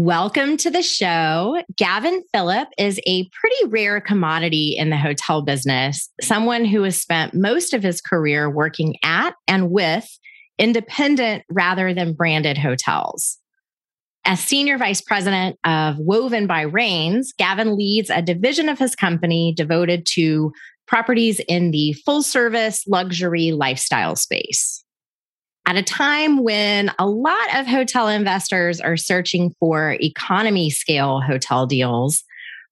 Welcome to the show. Gavin Phillip is a pretty rare commodity in the hotel business, someone who has spent most of his career working at and with independent rather than branded hotels. As senior vice president of Woven by Raines, Gavin leads a division of his company devoted to properties in the full service luxury lifestyle space at a time when a lot of hotel investors are searching for economy scale hotel deals,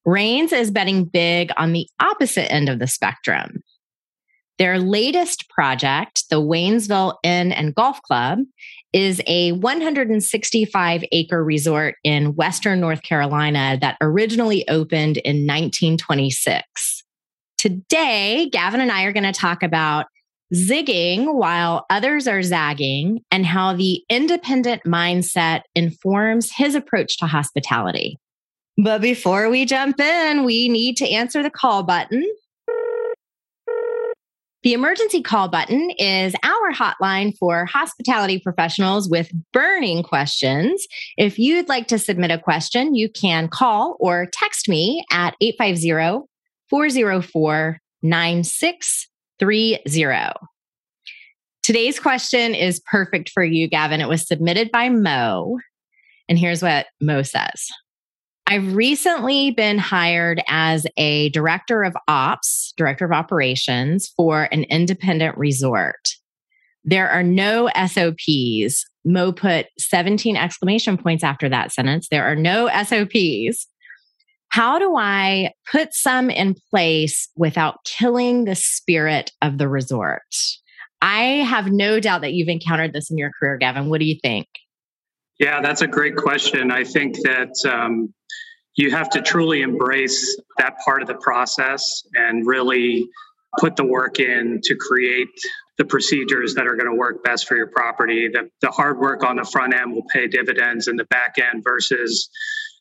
Raines is betting big on the opposite end of the spectrum. Their latest project, the Waynesville Inn and Golf Club, is a 165 acre resort in Western North Carolina that originally opened in 1926. Today, Gavin and I are going to talk about zigging while others are zagging, and how the independent mindset informs his approach to hospitality. But before we jump in, we need to answer the call button. The emergency call button is our hotline for hospitality professionals with burning questions. If you'd like to submit a question, you can call or text me at 850 404 30. Today's question is perfect for you, Gavin. It was submitted by Mo. And here's what Mo says I've recently been hired as a director of ops, director of operations for an independent resort. There are no SOPs. Mo put 17 exclamation points after that sentence. There are no SOPs. How do I put some in place without killing the spirit of the resort? I have no doubt that you've encountered this in your career, Gavin. What do you think? Yeah, that's a great question. I think that um, you have to truly embrace that part of the process and really put the work in to create the procedures that are going to work best for your property. The, the hard work on the front end will pay dividends in the back end versus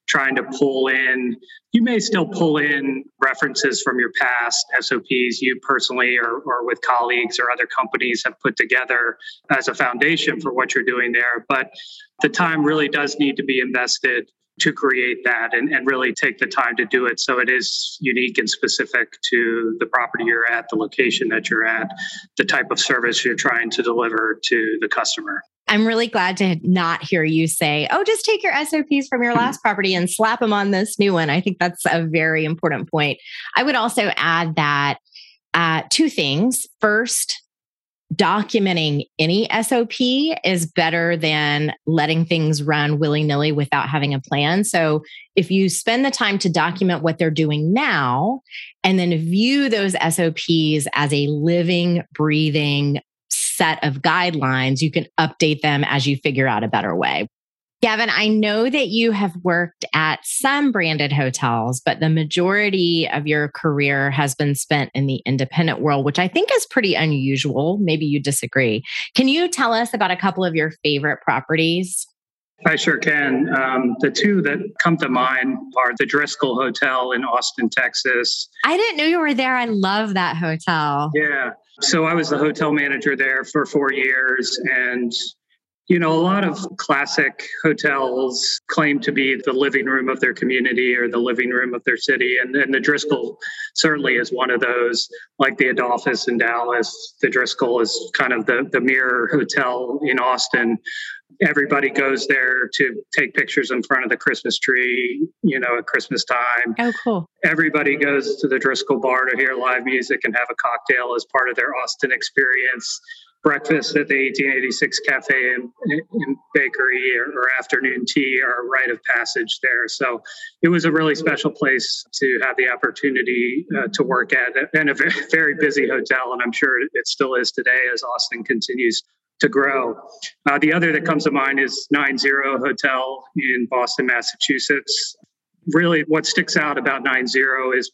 trying to pull in. You may still pull in references from your past SOPs you personally or, or with colleagues or other companies have put together as a foundation for what you're doing there. But the time really does need to be invested to create that and, and really take the time to do it so it is unique and specific to the property you're at, the location that you're at, the type of service you're trying to deliver to the customer. I'm really glad to not hear you say, oh, just take your SOPs from your mm-hmm. last property and slap them on this new one. I think that's a very important point. I would also add that uh, two things. First, documenting any SOP is better than letting things run willy nilly without having a plan. So, if you spend the time to document what they're doing now and then view those SOPs as a living, breathing set of guidelines, you can update them as you figure out a better way. Gavin, I know that you have worked at some branded hotels, but the majority of your career has been spent in the independent world, which I think is pretty unusual. Maybe you disagree. Can you tell us about a couple of your favorite properties? I sure can. Um, the two that come to mind are the Driskill Hotel in Austin, Texas. I didn't know you were there. I love that hotel. Yeah. So I was the hotel manager there for four years. And, you know, a lot of classic hotels claim to be the living room of their community or the living room of their city. And, and the Driskill certainly is one of those, like the Adolphus in Dallas. The Driskill is kind of the, the mirror hotel in Austin everybody goes there to take pictures in front of the Christmas tree, you know, at Christmas time. Oh, cool. Everybody goes to the Driskill Bar to hear live music and have a cocktail as part of their Austin experience. Breakfast at the 1886 Cafe and, and Bakery or, or, afternoon tea are a rite of passage there. So it was a really special place to have the opportunity uh, to work at and a very, very busy hotel. And I'm sure it still is today as Austin continues to grow. Uh, the other that comes to mind is Nine Zero Hotel in Boston, Massachusetts. really what sticks out about 9 0 is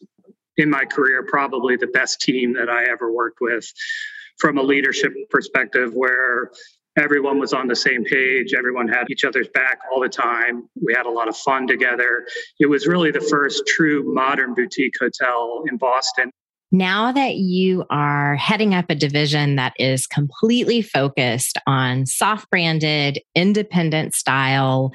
in my career, probably the best team that I ever worked with from a leadership perspective, where everyone was on the same page, everyone had each other's back all the time. We had a lot of fun together. It was really the first true modern boutique hotel in Boston. Now that you are heading up a division that is completely focused on soft branded, independent style,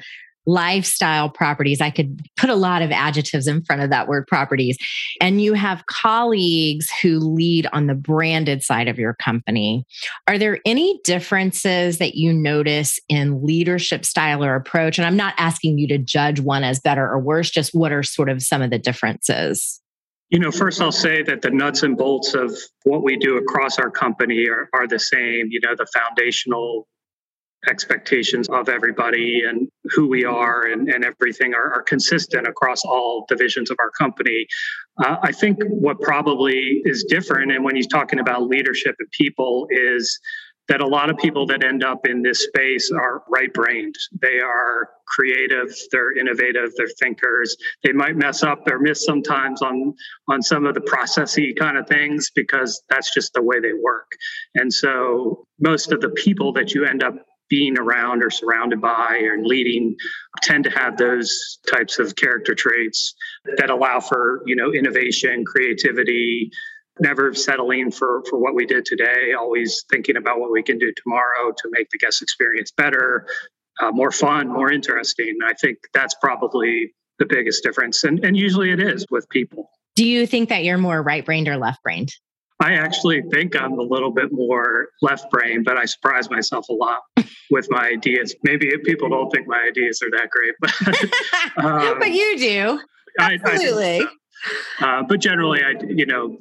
lifestyle properties. I could put a lot of adjectives in front of that word properties. And you have colleagues who lead on the branded side of your company. Are there any differences that you notice in leadership style or approach? And I'm not asking you to judge one as better or worse, just what are sort of some of the differences? You know, first I'll say that the nuts and bolts of what we do across our company are, are the same. You know, the foundational expectations of everybody and who we are and, and everything are, are consistent across all divisions of our company. Uh, I think what probably is different, and when he's talking about leadership and people, is that a lot of people that end up in this space are right brained. They are creative, they're innovative, they're thinkers. They might mess up or miss sometimes on on some of the processy kind of things because that's just the way they work. And so most of the people that you end up being around or surrounded by or leading tend to have those types of character traits that allow for you know innovation creativity never settling for for what we did today always thinking about what we can do tomorrow to make the guest experience better uh, more fun more interesting i think that's probably the biggest difference and and usually it is with people do you think that you're more right brained or left brained I actually think I'm a little bit more left brain, but I surprise myself a lot with my ideas. Maybe people don't think my ideas are that great, but um, but you do. Absolutely. I, I uh, but generally, I you know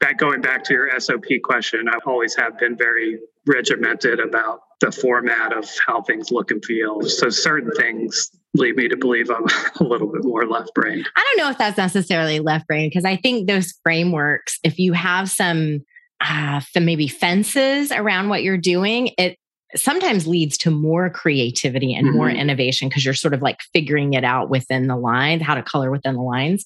that going back to your SOP question, I always have been very regimented about the format of how things look and feel. So certain things lead me to believe I'm a little bit more left brained. I don't know if that's necessarily left brain because I think those frameworks, if you have some uh, maybe fences around what you're doing, it sometimes leads to more creativity and mm-hmm. more innovation because you're sort of like figuring it out within the lines, how to color within the lines.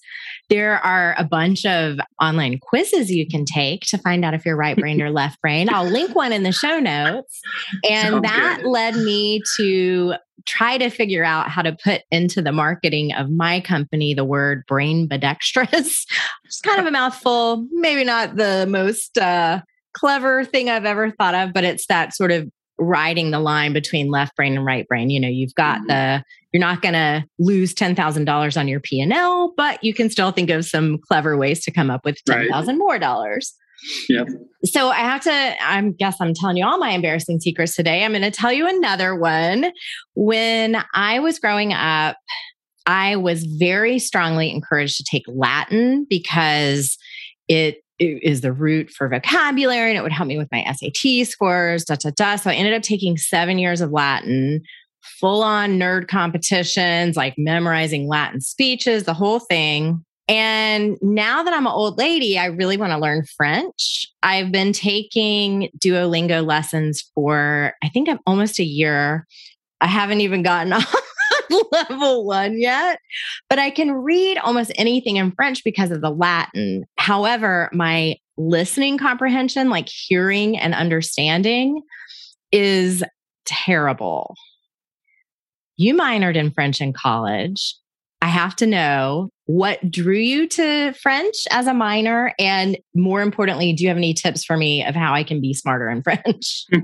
There are a bunch of online quizzes you can take to find out if you're right brain or left brain. I'll link one in the show notes. And that good. led me to try to figure out how to put into the marketing of my company the word brain bedextrous. it's kind of a mouthful, maybe not the most uh, clever thing I've ever thought of, but it's that sort of riding the line between left brain and right brain. You know, you've got mm-hmm. the you're not going to lose $10,000 on your P&L, but you can still think of some clever ways to come up with 10,000 right. more dollars. Yep. So I have to, I guess I'm telling you all my embarrassing secrets today. I'm going to tell you another one. When I was growing up, I was very strongly encouraged to take Latin because it is the root for vocabulary and it would help me with my SAT scores, da, da, da. So I ended up taking seven years of Latin, full on nerd competitions, like memorizing Latin speeches, the whole thing. And now that I'm an old lady, I really want to learn French. I've been taking Duolingo lessons for, I think, I'm almost a year. I haven't even gotten off level one yet, but I can read almost anything in French because of the Latin. However, my listening comprehension, like hearing and understanding, is terrible. You minored in French in college. I have to know what drew you to French as a minor? And more importantly, do you have any tips for me of how I can be smarter in French?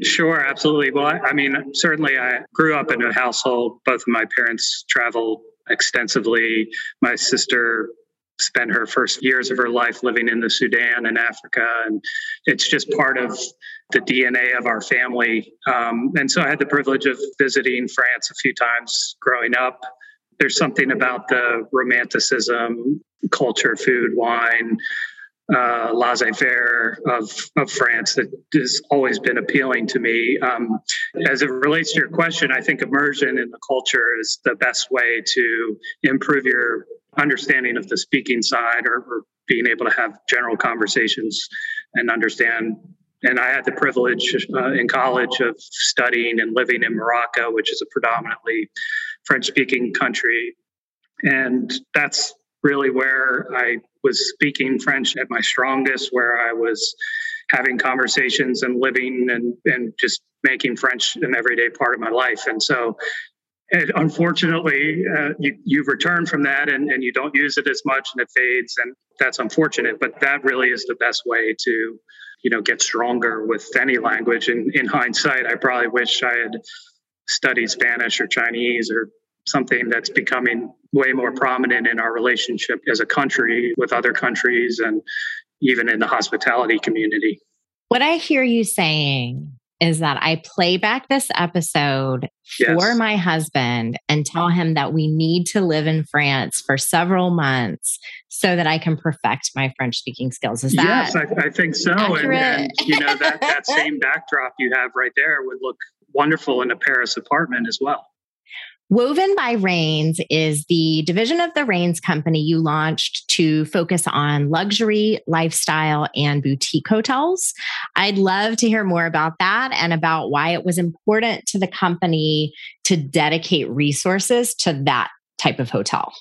Sure, absolutely. Well, I, I, mean, certainly I grew up in a household, both of my parents traveled extensively. My sister spent her first years of her life living in the Sudan and Africa, and it's just part of the DNA of our family. Um, and so I had the privilege of visiting France a few times growing up. There's something about the romanticism, culture, food, wine, uh, laissez-faire of, of France that has always been appealing to me. Um, as it relates to your question, I think immersion in the culture is the best way to improve your understanding of the speaking side or, or being able to have general conversations and understand and I had the privilege uh, in college of studying and living in Morocco, which is a predominantly French speaking country. And that's really where I was speaking French at my strongest, where I was having conversations and living and, and just making French an everyday part of my life. And so, and unfortunately, uh, you, you've returned from that and, and you don't use it as much and it fades. And that's unfortunate, but that really is the best way to, you know, get stronger with any language. And in hindsight, I probably wish I had studied Spanish or Chinese or something that's becoming way more prominent in our relationship as a country with other countries and even in the hospitality community. What I hear you saying is that I play back this episode yes. for my husband and tell mm-hmm. him that we need to live in France for several months so that I can perfect my French speaking skills. Is that Yes, I, I think so. And, and, you know, that, that same backdrop you have right there would look wonderful in a Paris apartment as well. Woven by Raines is the division of the Raines company you launched to focus on luxury, lifestyle, and boutique hotels. I'd love to hear more about that and about why it was important to the company to dedicate resources to that type of hotel.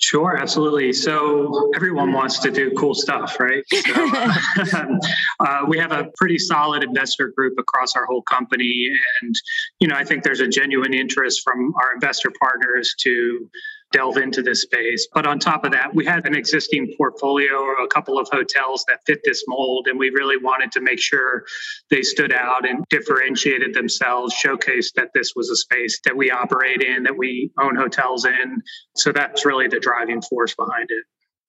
Sure, absolutely. So everyone wants to do cool stuff, right? So, uh, we have a pretty solid investor group across our whole company, and you know, I think there's a genuine interest from our investor partners to delve into this space. But on top of that, we had an existing portfolio or a couple of hotels that fit this mold, and we really wanted to make sure they stood out and differentiated themselves, showcased that this was a space that we operate in, that we own hotels in. So that's really the driving force behind it.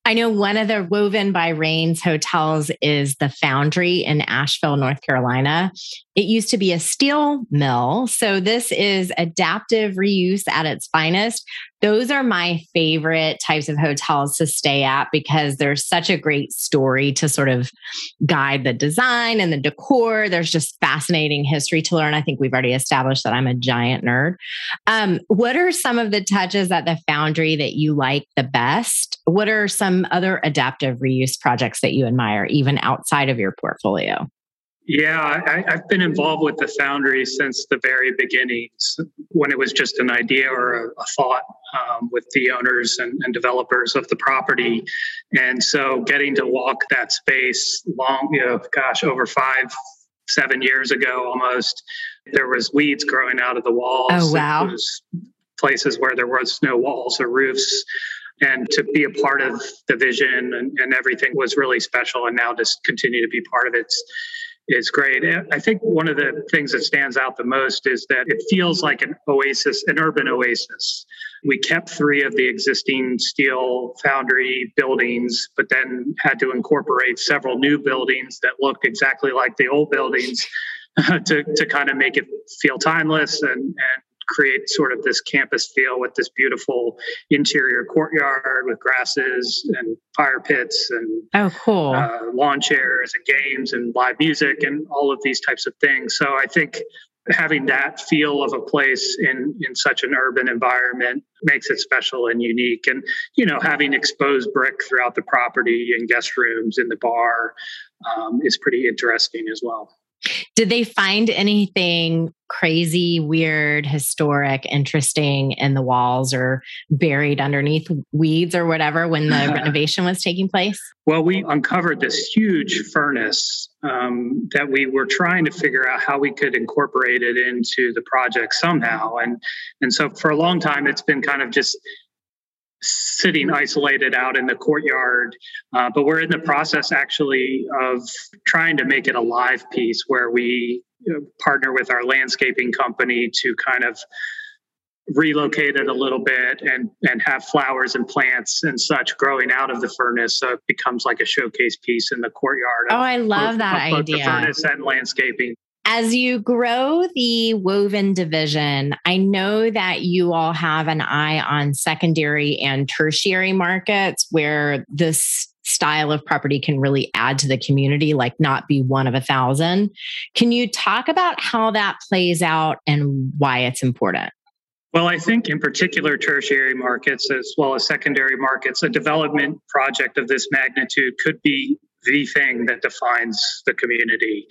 I know one of the Woven by Raines hotels is the Foundry in Asheville, North Carolina. It used to be a steel mill. So this is adaptive reuse at its finest. Those are my favorite types of hotels to stay at because there's such a great story to sort of guide the design and the decor. There's just fascinating history to learn. I think we've already established that I'm a giant nerd. Um, what are some of the touches at the Foundry that you like the best? What are some other adaptive reuse projects that you admire, even outside of your portfolio? Yeah, I, have been involved with the Foundry since the very beginnings, when it was just an idea or a, a thought um, with the owners and, and, developers of the property. And so getting to walk that space long, you know, gosh, over five, seven years ago almost, there was weeds growing out of the walls. Oh, wow. places where there was no walls or roofs and to be a part of the vision and, and, everything was really special and now just continue to be part of it is great. I think one of the things that stands out the most is that it feels like an oasis, an urban oasis. We kept three of the existing steel foundry buildings, but then had to incorporate several new buildings that looked exactly like the old buildings to, to kind of make it feel timeless and, and create sort of this campus feel with this beautiful interior courtyard with grasses and fire pits and oh cool. uh, lawn chairs and games and live music and all of these types of things. So i think having that feel of a place in in such an urban environment makes it special and unique. And you know having exposed brick throughout the property and guest rooms in the bar um, is pretty interesting as well did they find anything crazy, weird, historic, interesting in the walls or buried underneath weeds or whatever when the renovation was taking place? Well, we uncovered this huge furnace um, that we were trying to figure out how we could incorporate it into the project somehow. And and so for a long time, it's been kind of just sitting isolated out in the courtyard. Uh, but we're in the process actually of trying to make it a live piece where we partner with our landscaping company to kind of relocate it a little bit and and have flowers and plants and such growing out of the furnace. So it becomes like a showcase piece in the courtyard oh i love that idea the furnace and landscaping as you grow the woven division, I know that you all have an eye on secondary and tertiary markets where this style of property can really add to the community, like not be one of a thousand. Can you talk about how that plays out and why it's important? Well, I think in particular tertiary markets as well as secondary markets, a development project of this magnitude could be the thing that defines the community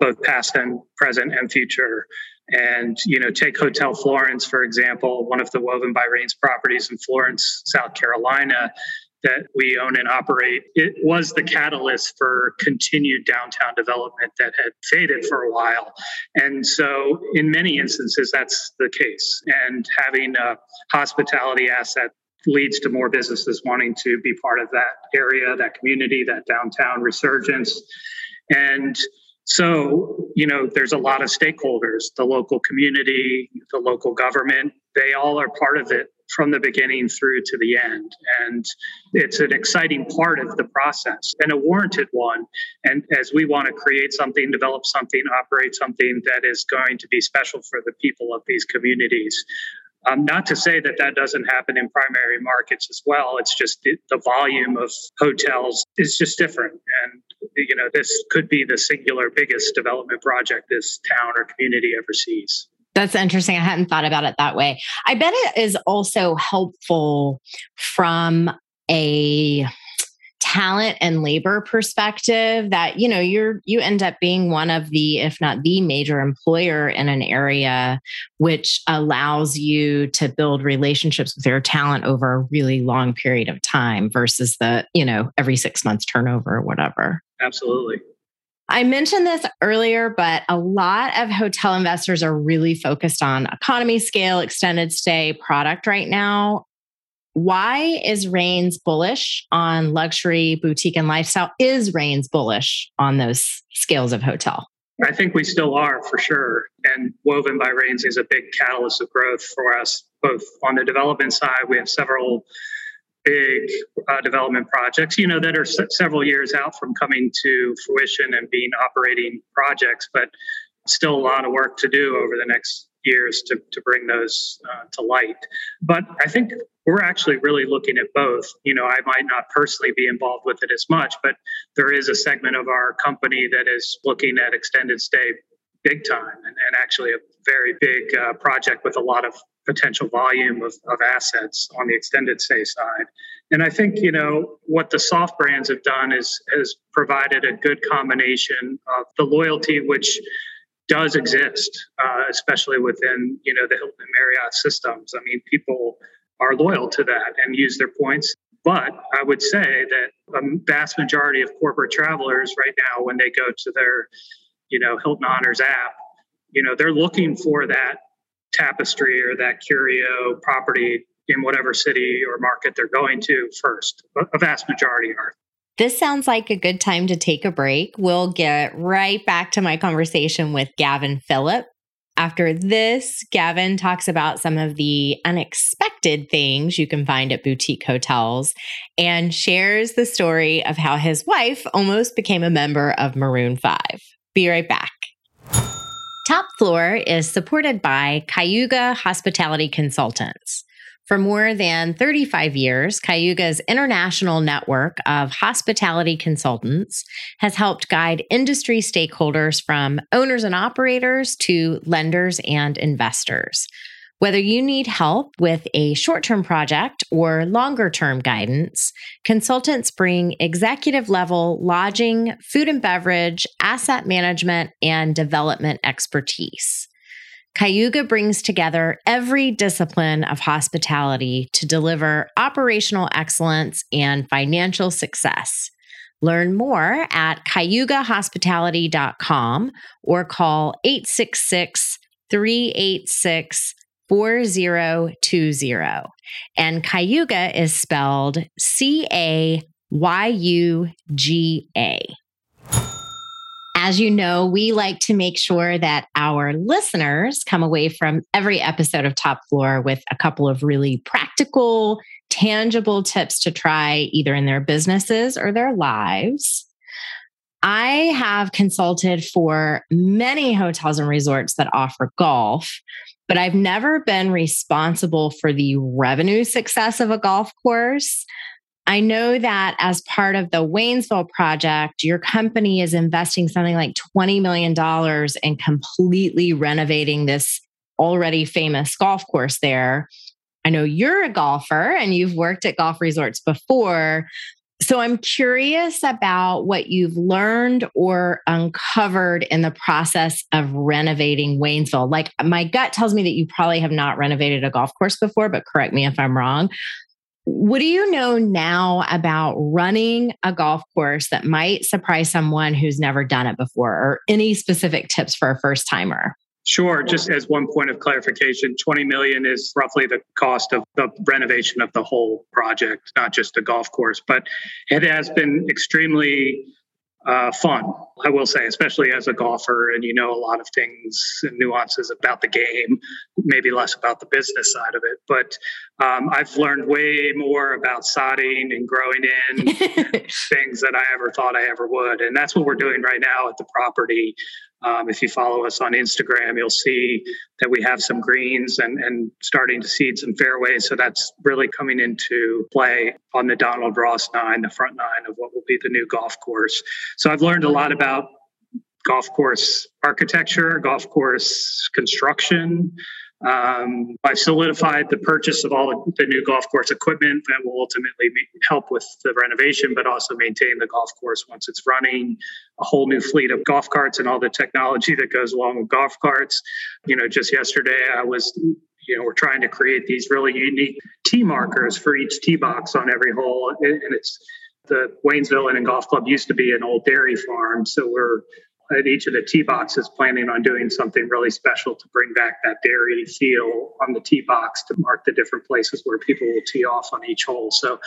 both past and present and future. And, you know, take Hotel Florence, for example, one of the Woven by Raines properties in Florence, South Carolina, that we own and operate. It was the catalyst for continued downtown development that had faded for a while. And so, in many instances, that's the case. And having a hospitality asset leads to more businesses wanting to be part of that area, that community, that downtown resurgence. And so, you know, there's a lot of stakeholders, the local community, the local government, they all are part of it from the beginning through to the end. And it's an exciting part of the process and a warranted one. And as we want to create something, develop something, operate something that is going to be special for the people of these communities, um, not to say that that doesn't happen in primary markets as well. It's just the, the volume of hotels is just different. And, you know, this could be the singular biggest development project this town or community ever sees. That's interesting. I hadn't thought about it that way. I bet it is also helpful from a talent and labor perspective that you know you're you end up being one of the if not the major employer in an area which allows you to build relationships with your talent over a really long period of time versus the you know every 6 months turnover or whatever absolutely I mentioned this earlier, but a lot of hotel investors are really focused on economy scale, extended stay product right now. Why is Raines bullish on luxury, boutique, and lifestyle? Is Raines bullish on those scales of hotel? I think we still are for sure. And Woven by Raines is a big catalyst of growth for us, both on the development side. We have several big uh, development projects, you know, that are several years out from coming to fruition and being operating projects, but still a lot of work to do over the next years to, to bring those uh, to light. But I think we're actually really looking at both. You know, I might not personally be involved with it as much, but there is a segment of our company that is looking at extended stay big time and, and actually a very big uh, project with a lot of potential volume of, of assets on the extended stay side. And I think, you know, what the soft brands have done is has provided a good combination of the loyalty, which does exist, uh, especially within, you know, the Hilton Marriott systems. I mean, people are loyal to that and use their points. But I would say that a vast majority of corporate travelers right now, when they go to their, you know, Hilton Honors app, you know, they're looking for that tapestry or that curio property in whatever city or market they're going to first. A vast majority are. This sounds like a good time to take a break. We'll get right back to my conversation with Gavin Phillip. After this, Gavin talks about some of the unexpected things you can find at boutique hotels and shares the story of how his wife almost became a member of Maroon 5. Be right back. Top Floor is supported by Cayuga Hospitality Consultants. For more than 35 years, Cayuga's international network of hospitality consultants has helped guide industry stakeholders from owners and operators to lenders and investors. Whether you need help with a short term project or longer term guidance, consultants bring executive level lodging, food and beverage, asset management, and development expertise. Cayuga brings together every discipline of hospitality to deliver operational excellence and financial success. Learn more at cayugahospitality.com or call 866 386 4020. And Cayuga is spelled C A Y U G A. As you know, we like to make sure that our listeners come away from every episode of Top Floor with a couple of really practical, tangible tips to try either in their businesses or their lives. I have consulted for many hotels and resorts that offer golf, but I've never been responsible for the revenue success of a golf course. I know that as part of the Waynesville project, your company is investing something like $20 million in completely renovating this already famous golf course there. I know you're a golfer and you've worked at golf resorts before. So I'm curious about what you've learned or uncovered in the process of renovating Waynesville. Like my gut tells me that you probably have not renovated a golf course before, but correct me if I'm wrong. What do you know now about running a golf course that might surprise someone who's never done it before, or any specific tips for a first timer? Sure. Just as one point of clarification, 20 million is roughly the cost of the renovation of the whole project, not just the golf course. But it has been extremely uh, fun, I will say, especially as a golfer, and you know a lot of things and nuances about the game, maybe less about the business side of it. But um, I've learned way more about sodding and growing in things that I ever thought I ever would, and that's what we're doing right now at the property. Um, if you follow us on Instagram, you'll see that we have some greens and, and starting to seed some fairways. So that's really coming into play on the Donald Ross nine, the front nine of what will be the new golf course. So I've learned a lot about golf course architecture, golf course construction, um, I've solidified the purchase of all the new golf course equipment that will ultimately help with the renovation, but also maintain the golf course once it's running. A whole new fleet of golf carts and all the technology that goes along with golf carts. You know, just yesterday I was you know, we're trying to create these really unique tee markers for each tee box on every hole. And it's the Waynesville Inn and Golf Club used to be an old dairy farm. So we're at each of the tee boxes planning on doing something really special to bring back that dairy feel on the tee box to mark the different places where people will tee off on each hole. So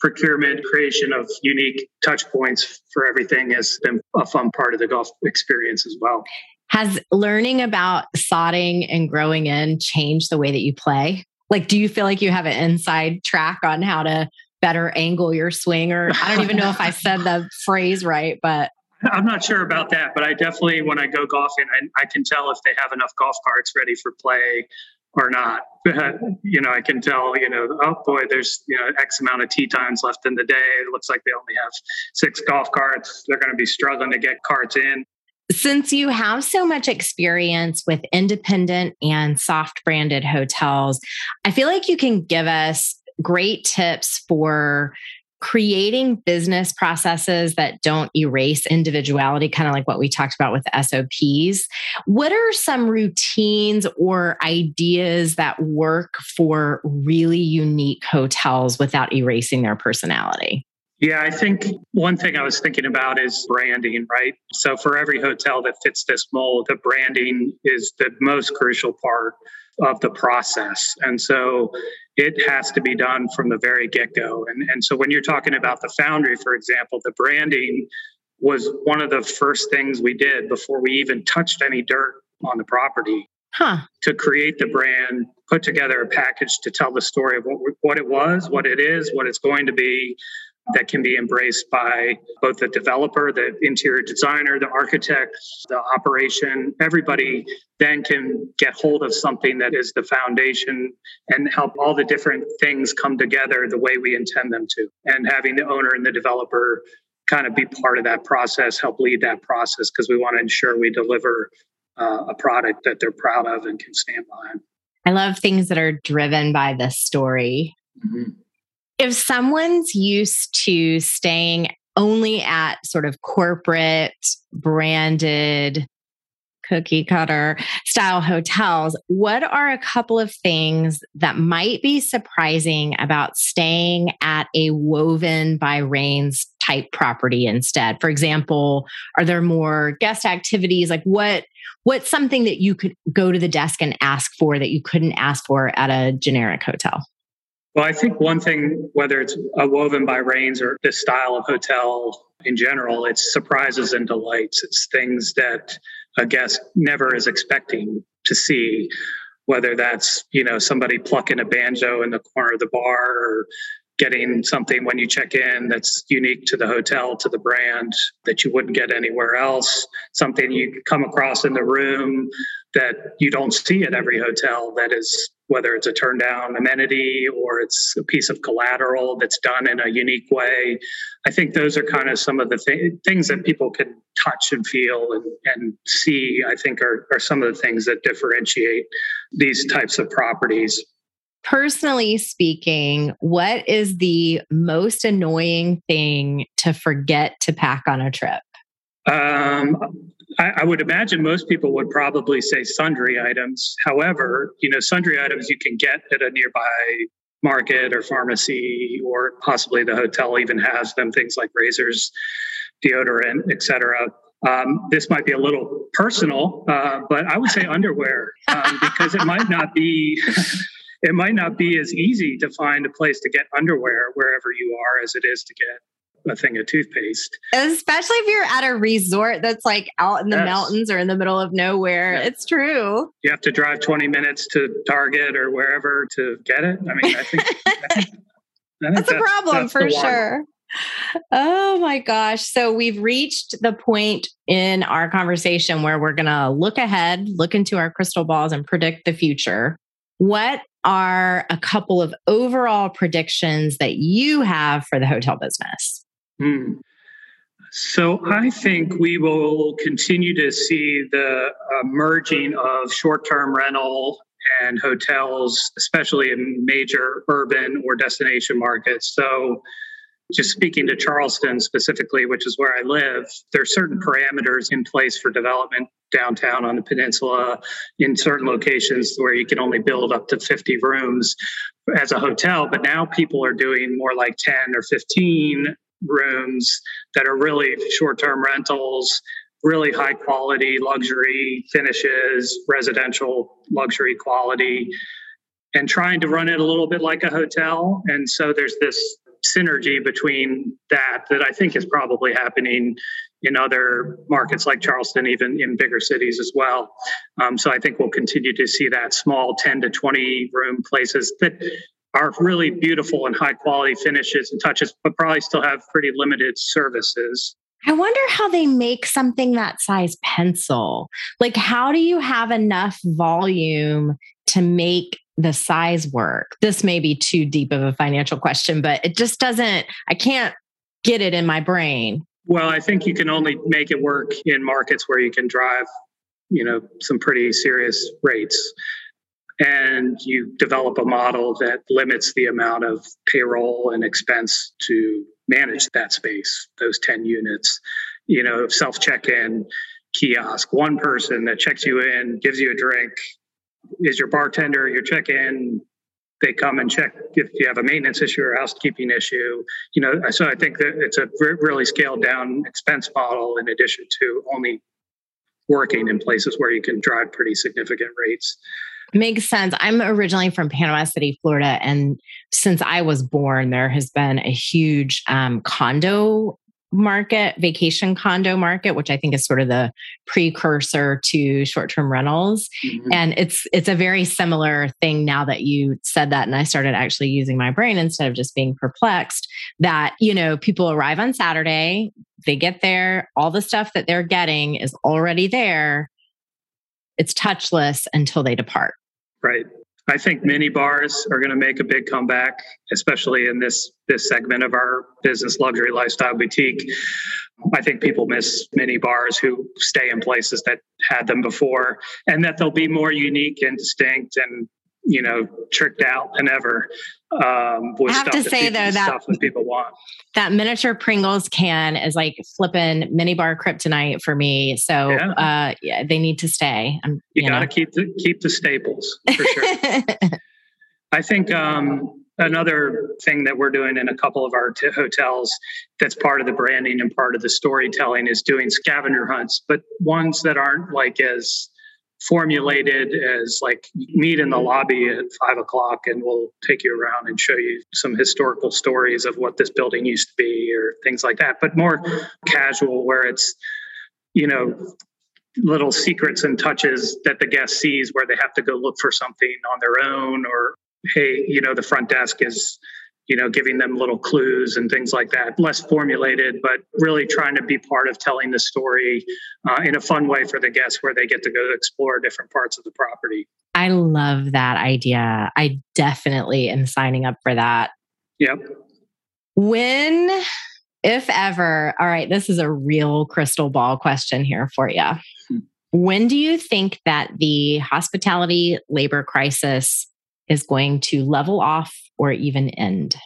procurement, creation of unique touch points for everything has been a fun part of the golf experience as well. Has learning about sodding and growing in changed the way that you play? Like, do you feel like you have an inside track on how to better angle your swing? Or I don't even know if I said the phrase right, but I'm not sure about that, but I definitely, when I go golfing, I, I can tell if they have enough golf carts ready for play or not. you know, I can tell, you know, oh boy, there's, you know, X amount of tee times left in the day. It looks like they only have six golf carts. They're going to be struggling to get carts in. Since you have so much experience with independent and soft branded hotels, I feel like you can give us great tips for creating business processes that don't erase individuality, kind of like what we talked about with SOPs. What are some routines or ideas that work for really unique hotels without erasing their personality? Yeah, I think one thing I was thinking about is branding, right? So for every hotel that fits this mold, the branding is the most crucial part of the process. And so it has to be done from the very get go. And, and so when you're talking about the foundry, for example, the branding was one of the first things we did before we even touched any dirt on the property. Huh. To create the brand, put together a package to tell the story of what, what it was, what it is, what it's going to be, that can be embraced by both the developer, the interior designer, the architect, the operation. Everybody then can get hold of something that is the foundation and help all the different things come together the way we intend them to. And having the owner and the developer kind of be part of that process, help lead that process, because we want to ensure we deliver uh, a product that they're proud of and can stand behind. I love things that are driven by the story. Mm-hmm if someone's used to staying only at sort of corporate branded cookie cutter style hotels, what are a couple of things that might be surprising about staying at a woven by Raines type property instead? For example, are there more guest activities? Like what what's something that you could go to the desk and ask for that you couldn't ask for at a generic hotel? Well, I think one thing, whether it's a woven by Raines or this style of hotel in general, it's surprises and delights. It's things that a guest never is expecting to see, whether that's, you know, somebody plucking a banjo in the corner of the bar or getting something when you check in that's unique to the hotel, to the brand that you wouldn't get anywhere else, something you come across in the room that you don't see at every hotel that is whether it's a turn down amenity or it's a piece of collateral that's done in a unique way. I think those are kind of some of the th- things that people can touch and feel and, and see, I think are, are some of the things that differentiate these types of properties. personally speaking, what is the most annoying thing to forget to pack on a trip? Um, I, I, would imagine most people would probably say sundry items. However, you know, sundry items you can get at a nearby market or pharmacy, or possibly the hotel even has them. Things like razors, deodorant, etc. Um, this might be a little personal, uh, but I would say underwear um, because it might not be. it might not be as easy to find a place to get underwear wherever you are as it is to get a thing of toothpaste. Especially if you're at a resort that's like out in the yes. mountains or in the middle of nowhere. Yeah. It's true. You have to drive 20 minutes to Target or wherever to get it. I mean, I think, I think, I think that's, that's, a problem that's for sure. Oh my gosh. So we've reached the point in our conversation where we're going to look ahead, look into our crystal balls, and predict the future. What are a couple of overall predictions that you have for the hotel business? Hmm. So I think we will continue to see the uh, merging of short-term rental and hotels, especially in major urban or destination markets. So just speaking to Charleston specifically, which is where I live, there are certain parameters in place for development downtown on the peninsula in certain locations where you can only build up to 50 rooms as a hotel. But now people are doing more like 10 or 15 rooms that are really short term rentals, really high quality luxury finishes, residential luxury quality, and trying to run it a little bit like a hotel. And so there's this synergy between that that I think is probably happening in other markets like Charleston, even in bigger cities as well. Um, so I think we'll continue to see that small 10 to 20 room places that are really beautiful and high quality finishes and touches, but probably still have pretty limited services. I wonder how they make something that size pencil. Like, how do you have enough volume to make the size work? This may be too deep of a financial question, but it just doesn't, I can't get it in my brain. Well, I think you can only make it work in markets where you can drive, you know, some pretty serious rates and you develop a model that limits the amount of payroll and expense to manage that space, those 10 units. You know, self check in kiosk, one person that checks you in, gives you a drink, is your bartender, your check in. They come and check if you have a maintenance issue or housekeeping issue. You know, so I think that it's a really scaled down expense model in addition to only working in places where you can drive pretty significant rates. Makes sense. I'm originally from Panama City, Florida. And since I was born, there has been a huge um, condo market, vacation condo market, which I think is sort of the precursor to short-term rentals. Mm-hmm. And it's it's a very similar thing now that you said that and I started actually using my brain instead of just being perplexed that, you know, people arrive on Saturday, they get there, all the stuff that they're getting is already there it's touchless until they depart. Right. I think mini bars are going to make a big comeback, especially in this this segment of our business luxury lifestyle boutique. I think people miss mini bars who stay in places that had them before, and that they'll be more unique and distinct and you know tricked out than ever. Um, I have to say though that stuff that people want that miniature Pringles can is like flipping mini bar kryptonite for me. So yeah. Uh, yeah, they need to stay. I'm, you, you got to keep the keep the staples for sure. I think um, another thing that we're doing in a couple of our t- hotels that's part of the branding and part of the storytelling is doing scavenger hunts, but ones that aren't like as formulated as like meet in the mm-hmm. lobby at five o'clock and we'll take you around and show you some historical stories of what this building used to be or things like that but more mm-hmm. casual where it's you know little secrets and touches that the guest sees where they have to go look for something on their own or hey you know the front desk is you know, giving them little clues and things like that. Less formulated, but really trying to be part of telling the story uh, in a fun way for the guests where they get to go explore different parts of the property. I love that idea. I definitely am signing up for that. Yep. When, if ever, all right, this is a real crystal ball question here for you. Hmm. When do you think that the hospitality labor crisis is going to level off or even end?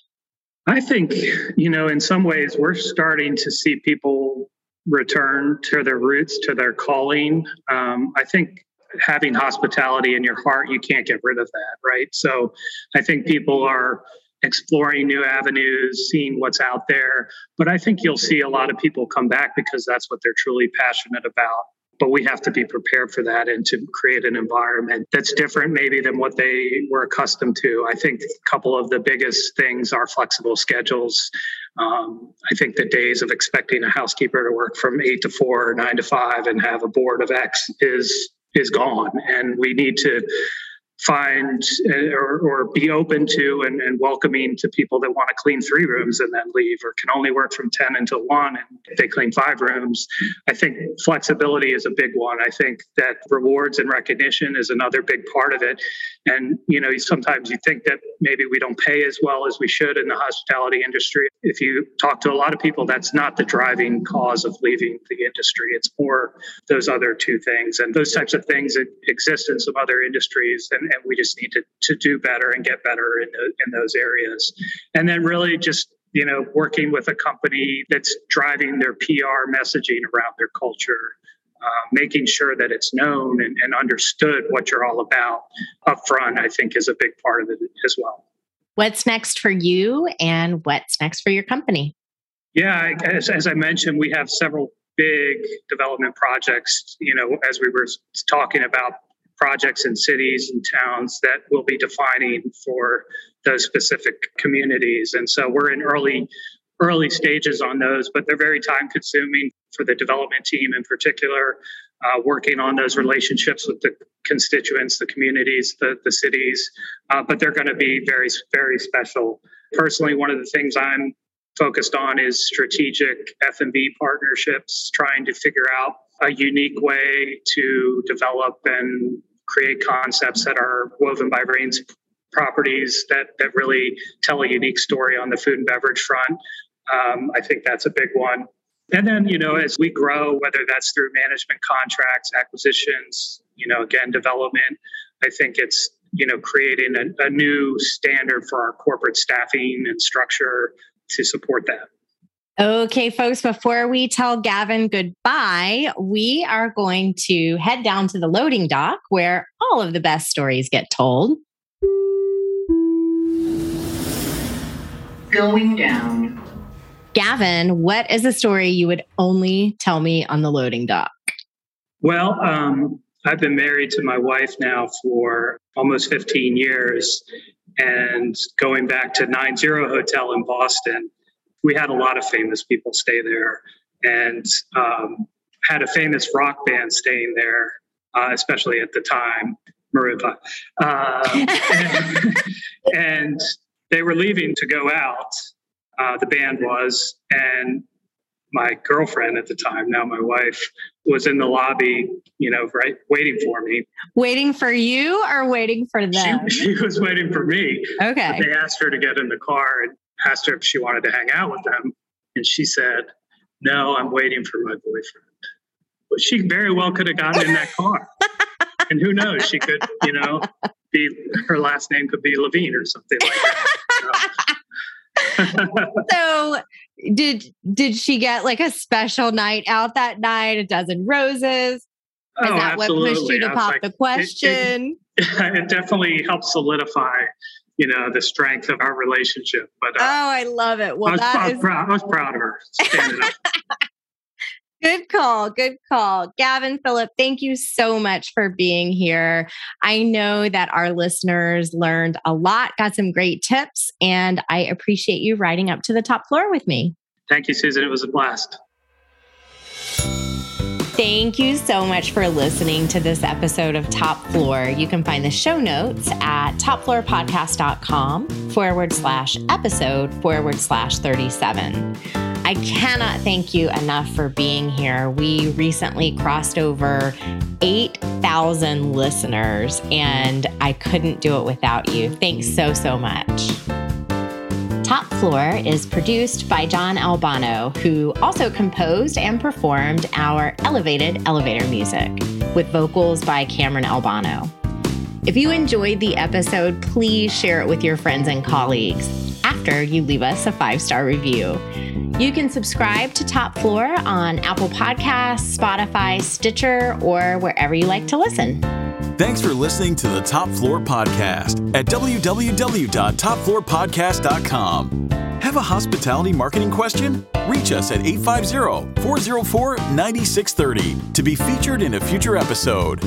I think, you know, in some ways, we're starting to see people return to their roots, to their calling. Um, I think having hospitality in your heart, you can't get rid of that, right? So I think people are exploring new avenues, seeing what's out there. But I think you'll see a lot of people come back because that's what they're truly passionate about. But we have to be prepared for that and to create an environment that's different, maybe, than what they were accustomed to. I think a couple of the biggest things are flexible schedules. Um, I think the days of expecting a housekeeper to work from eight to four or nine to five and have a board of X is is gone, and we need to find uh, or, or be open to and, and, welcoming to people that want to clean three rooms and then leave or can only work from 10 until 1 and they clean five rooms i think flexibility is a big one. I think that rewards and recognition is another big part of it. And you know sometimes you think that maybe we don't pay as well as we should in the hospitality industry. If you talk to a lot of people that's not the driving cause of leaving the industry. It's more those other two things. And those types of things exist in some other industries and and we just need to, to do better and get better in, the, in those areas. And then really just you know working with a company that's driving their PR messaging around their culture. Uh, making sure that it's known and, and understood what you're all about up front, I think, is a big part of it as well. What's next for you and what's next for your company? Yeah, as, as I mentioned, we have several big development projects. You know, as we were talking about projects in cities and towns that will be defining for those specific communities. And so we're in early early stages on those, but they're very time consuming for the development team in particular. Uh, working on those relationships with the constituents, the communities, the, the cities, uh, but they're going to be very, very special. Personally, one of the things I'm focused on is strategic F&B partnerships, trying to figure out a unique way to develop and create concepts that are woven by Raines properties that, that really tell a unique story on the food and beverage front. Um, I think that's a big one. And then, you know, as we grow, whether that's through management contracts, acquisitions, you know, again, development, I think it's, you know, creating a, a new standard for our corporate staffing and structure to support that. Okay, folks, before we tell Gavin goodbye, we are going to head down to the loading dock where all of the best stories get told. Going down. Gavin, what is a story you would only tell me on the loading dock? Well, um, I've been married to my wife now for almost 15 years. And going back to 90 Hotel in Boston, we had a lot of famous people stay there and um, had a famous rock band staying there, uh, especially at the time, Maroon uh, and, and, they were leaving to go out. Uh, the band was, and my girlfriend at the time, now my wife, was in the lobby, you know, right, waiting for me. Waiting for you or waiting for them? She, she was waiting for me. Okay. But they asked her to get in the car, and asked her if she wanted to hang out with them. And she said, No, I'm waiting for my boyfriend. But she very well could have gotten in that car. and who knows? She could, you know, be her last name could be Levine or something like that. so did did she get like a special night out that night, a dozen roses? Is oh, that absolutely. what pushed you to pop like, the question? It, it, it, definitely helped solidify you know the strength of our relationship. But uh, oh, I love it. Well, I was, that I was is... proud. I was proud of her. Good call. Good call. Gavin Phillip, thank you so much for being here. I know that our listeners learned a lot, got some great tips, and I appreciate you riding up to the top floor with me. Thank you, Susan. It was a blast. Thank you so much for listening to this episode of Top Floor. You can find the show notes at topfloorpodcast.com forward slash episode forward slash 37. I cannot thank you enough for being here. We recently crossed over 8,000 listeners, and I couldn't do it without you. Thanks so, so much. Floor is produced by John Albano, who also composed and performed our elevated elevator music with vocals by Cameron Albano. If you enjoyed the episode, please share it with your friends and colleagues after you leave us a five star review. You can subscribe to Top Floor on Apple Podcasts, Spotify, Stitcher, or wherever you like to listen. Thanks for listening to the Top Floor Podcast at www.topfloorpodcast.com. Have a hospitality marketing question? Reach us at 850 404 9630 to be featured in a future episode.